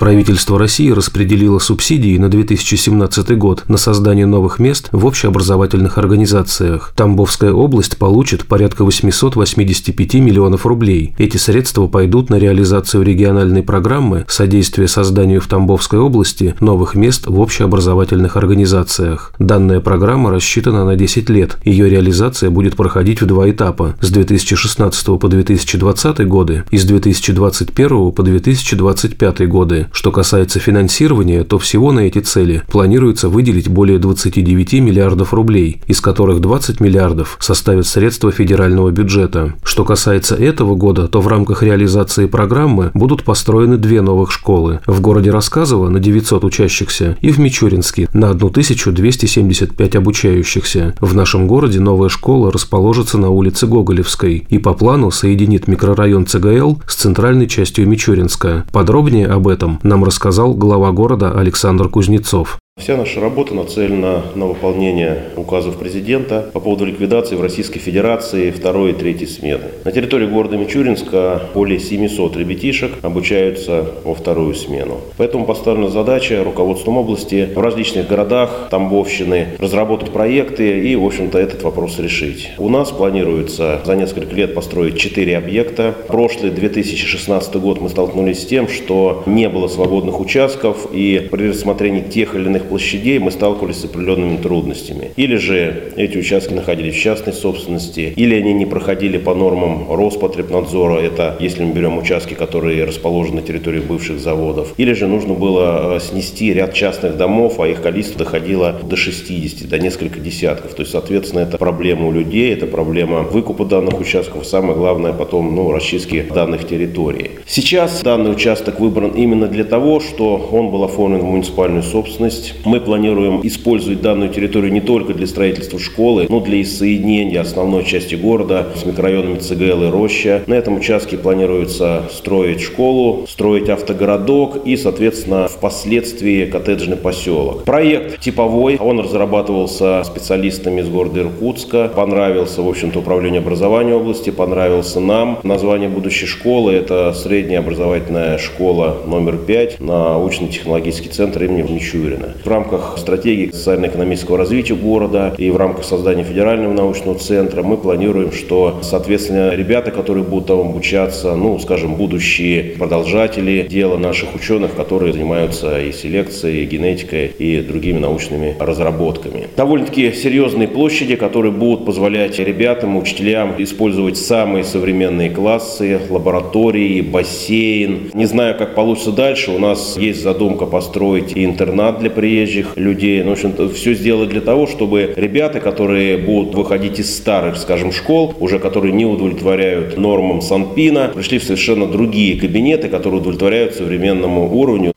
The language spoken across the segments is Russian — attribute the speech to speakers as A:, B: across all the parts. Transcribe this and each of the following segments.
A: Правительство России распределило субсидии на 2017 год на создание новых мест в общеобразовательных организациях. Тамбовская область получит порядка 885 миллионов рублей. Эти средства пойдут на реализацию региональной программы содействия созданию в Тамбовской области новых мест в общеобразовательных организациях. Данная программа рассчитана на 10 лет. Ее реализация будет проходить в два этапа – с 2016 по 2020 годы и с 2021 по 2025 годы. Что касается финансирования, то всего на эти цели планируется выделить более 29 миллиардов рублей, из которых 20 миллиардов составят средства федерального бюджета. Что касается этого года, то в рамках реализации программы будут построены две новых школы. В городе Рассказово на 900 учащихся и в Мичуринске на 1275 обучающихся. В нашем городе новая школа расположится на улице Гоголевской и по плану соединит микрорайон ЦГЛ с центральной частью Мичуринска. Подробнее об этом нам рассказал глава города Александр Кузнецов.
B: Вся наша работа нацелена на выполнение указов президента по поводу ликвидации в Российской Федерации второй и третьей смены. На территории города Мичуринска более 700 ребятишек обучаются во вторую смену. Поэтому поставлена задача руководством области в различных городах Тамбовщины разработать проекты и, в общем-то, этот вопрос решить. У нас планируется за несколько лет построить 4 объекта. Прошлый 2016 год мы столкнулись с тем, что не было свободных участков и при рассмотрении тех или иных площадей мы сталкивались с определенными трудностями. Или же эти участки находились в частной собственности, или они не проходили по нормам Роспотребнадзора, это если мы берем участки, которые расположены на территории бывших заводов. Или же нужно было э, снести ряд частных домов, а их количество доходило до 60, до нескольких десятков. То есть, соответственно, это проблема у людей, это проблема выкупа данных участков, самое главное потом ну, расчистки данных территорий. Сейчас данный участок выбран именно для того, что он был оформлен в муниципальную собственность, мы планируем использовать данную территорию не только для строительства школы, но для соединения основной части города с микрорайонами ЦГЛ и Роща. На этом участке планируется строить школу, строить автогородок и, соответственно, впоследствии коттеджный поселок. Проект типовой, он разрабатывался специалистами из города Иркутска, понравился, в общем-то, управлению образования области, понравился нам. Название будущей школы – это средняя образовательная школа номер 5, научно-технологический центр имени Мичурина в рамках стратегии социально-экономического развития города и в рамках создания федерального научного центра мы планируем, что, соответственно, ребята, которые будут там обучаться, ну, скажем, будущие продолжатели дела наших ученых, которые занимаются и селекцией, и генетикой, и другими научными разработками. Довольно-таки серьезные площади, которые будут позволять ребятам, учителям использовать самые современные классы, лаборатории, бассейн. Не знаю, как получится дальше. У нас есть задумка построить и интернат для приезжих приезжих людей. Ну, в общем-то, все сделать для того, чтобы ребята, которые будут выходить из старых, скажем, школ, уже которые не удовлетворяют нормам Санпина, пришли в совершенно другие кабинеты, которые удовлетворяют современному уровню.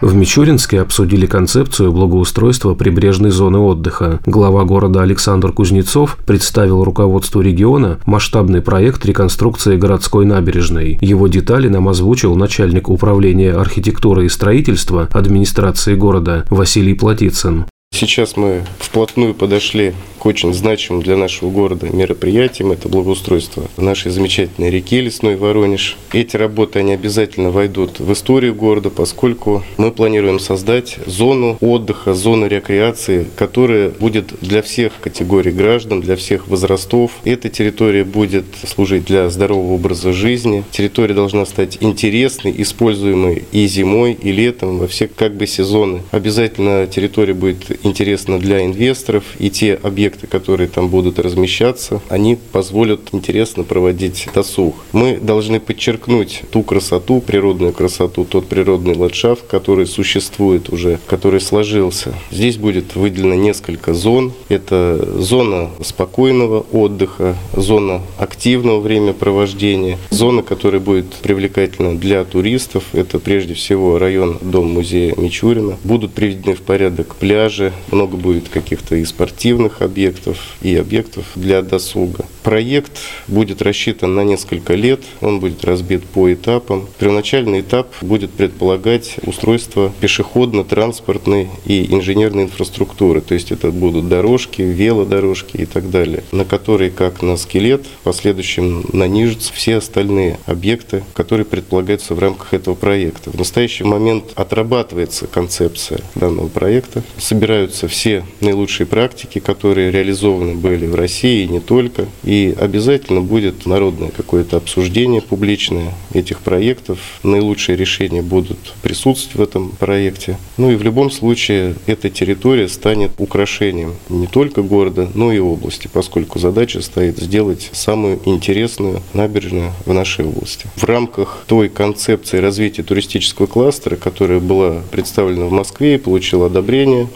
A: В Мичуринске обсудили концепцию благоустройства прибрежной зоны отдыха. Глава города Александр Кузнецов представил руководству региона масштабный проект реконструкции городской набережной. Его детали нам озвучил начальник управления архитектуры и строительства администрации города Василий Платицын.
C: Сейчас мы вплотную подошли к очень значимым для нашего города мероприятиям. Это благоустройство нашей замечательной реки Лесной Воронеж. Эти работы, они обязательно войдут в историю города, поскольку мы планируем создать зону отдыха, зону рекреации, которая будет для всех категорий граждан, для всех возрастов. Эта территория будет служить для здорового образа жизни. Территория должна стать интересной, используемой и зимой, и летом, во все как бы сезоны. Обязательно территория будет интересно для инвесторов, и те объекты, которые там будут размещаться, они позволят интересно проводить досуг. Мы должны подчеркнуть ту красоту, природную красоту, тот природный ландшафт, который существует уже, который сложился. Здесь будет выделено несколько зон. Это зона спокойного отдыха, зона активного времяпровождения, зона, которая будет привлекательна для туристов. Это прежде всего район Дом-музея Мичурина. Будут приведены в порядок пляжи, много будет каких-то и спортивных объектов, и объектов для досуга. Проект будет рассчитан на несколько лет, он будет разбит по этапам. Первоначальный этап будет предполагать устройство пешеходно-транспортной и инженерной инфраструктуры, то есть это будут дорожки, велодорожки и так далее, на которые, как на скелет, в последующем нанижатся все остальные объекты, которые предполагаются в рамках этого проекта. В настоящий момент отрабатывается концепция данного проекта, собираются все наилучшие практики, которые реализованы были в России и не только, и обязательно будет народное какое-то обсуждение публичное этих проектов. Наилучшие решения будут присутствовать в этом проекте. Ну и в любом случае эта территория станет украшением не только города, но и области, поскольку задача стоит сделать самую интересную набережную в нашей области. В рамках той концепции развития туристического кластера, которая была представлена в Москве и получила одобрение,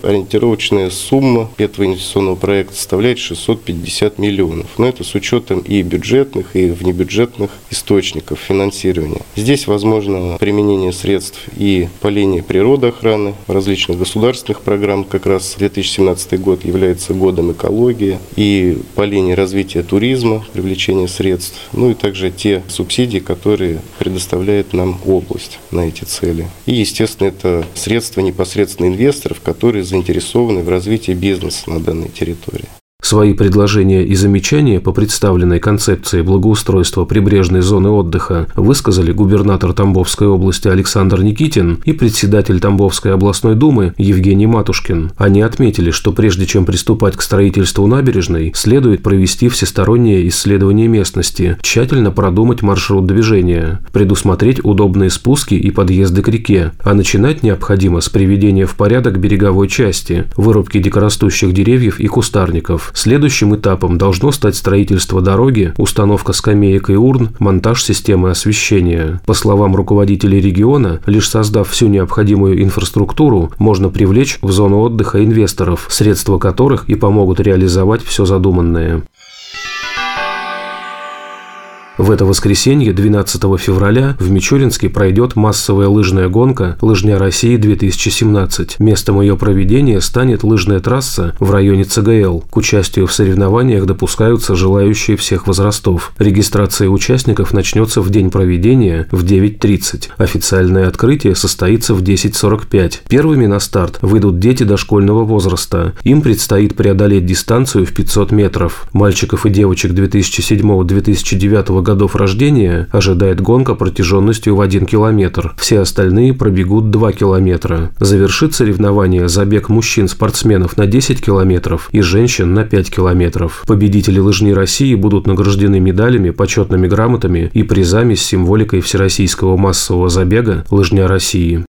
C: ориентировочная сумма этого инвестиционного проекта составляет 650 миллионов. Но это с учетом и бюджетных, и внебюджетных источников финансирования. Здесь возможно применение средств и по линии природоохраны, различных государственных программ. Как раз 2017 год является годом экологии. И по линии развития туризма, привлечения средств. Ну и также те субсидии, которые предоставляет нам область на эти цели. И, естественно, это средства непосредственно инвесторов, которые заинтересованы в развитии бизнеса на данной территории.
A: Свои предложения и замечания по представленной концепции благоустройства прибрежной зоны отдыха высказали губернатор Тамбовской области Александр Никитин и председатель Тамбовской областной думы Евгений Матушкин. Они отметили, что прежде чем приступать к строительству набережной, следует провести всестороннее исследование местности, тщательно продумать маршрут движения, предусмотреть удобные спуски и подъезды к реке, а начинать необходимо с приведения в порядок береговой части, вырубки дикорастущих деревьев и кустарников, Следующим этапом должно стать строительство дороги, установка скамеек и урн, монтаж системы освещения. По словам руководителей региона, лишь создав всю необходимую инфраструктуру, можно привлечь в зону отдыха инвесторов, средства которых и помогут реализовать все задуманное. В это воскресенье, 12 февраля, в Мичуринске пройдет массовая лыжная гонка «Лыжня России-2017». Местом ее проведения станет лыжная трасса в районе ЦГЛ. К участию в соревнованиях допускаются желающие всех возрастов. Регистрация участников начнется в день проведения в 9.30. Официальное открытие состоится в 10.45. Первыми на старт выйдут дети дошкольного возраста. Им предстоит преодолеть дистанцию в 500 метров. Мальчиков и девочек 2007-2009 годов рождения ожидает гонка протяженностью в 1 километр. Все остальные пробегут 2 километра. Завершит соревнование забег мужчин-спортсменов на 10 километров и женщин на 5 километров. Победители лыжни России будут награждены медалями, почетными грамотами и призами с символикой Всероссийского массового забега «Лыжня России».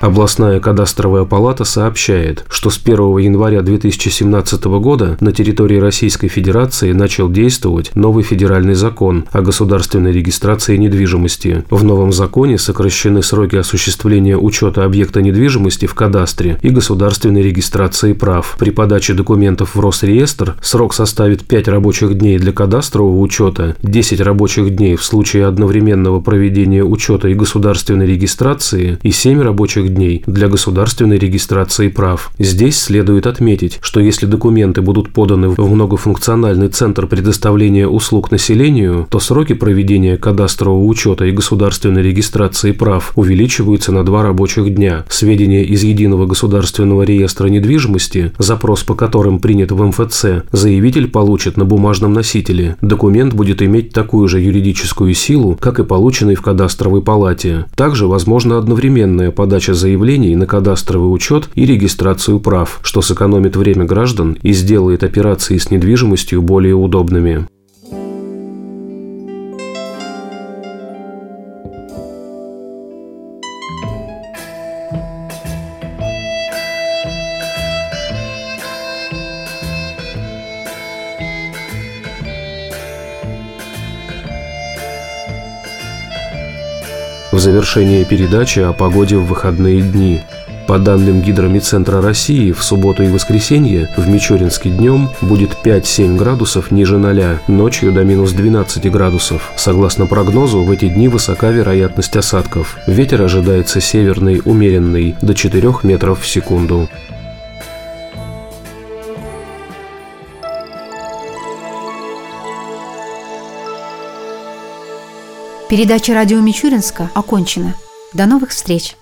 A: Областная кадастровая палата сообщает, что с 1 января 2017 года на территории Российской Федерации начал действовать новый федеральный закон о государственной регистрации недвижимости. В новом законе сокращены сроки осуществления учета объекта недвижимости в кадастре и государственной регистрации прав. При подаче документов в Росреестр срок составит 5 рабочих дней для кадастрового учета, 10 рабочих дней в случае одновременного проведения учета и государственной регистрации и 7 рабочих дней для государственной регистрации прав. Здесь следует отметить, что если документы будут поданы в многофункциональный центр предоставления услуг населению, то сроки проведения кадастрового учета и государственной регистрации прав увеличиваются на два рабочих дня. Сведения из Единого государственного реестра недвижимости, запрос по которым принят в МФЦ, заявитель получит на бумажном носителе. Документ будет иметь такую же юридическую силу, как и полученный в кадастровой палате. Также возможна одновременная подача заявлений на кадастровый учет и регистрацию прав, что сэкономит время граждан и сделает операции с недвижимостью более удобными. В завершение передачи о погоде в выходные дни. По данным Гидромедцентра России, в субботу и воскресенье в Мичуринске днем будет 5-7 градусов ниже 0, ночью до минус 12 градусов. Согласно прогнозу, в эти дни высока вероятность осадков. Ветер ожидается северный, умеренный, до 4 метров в секунду.
D: Передача радио Мичуринска окончена. До новых встреч!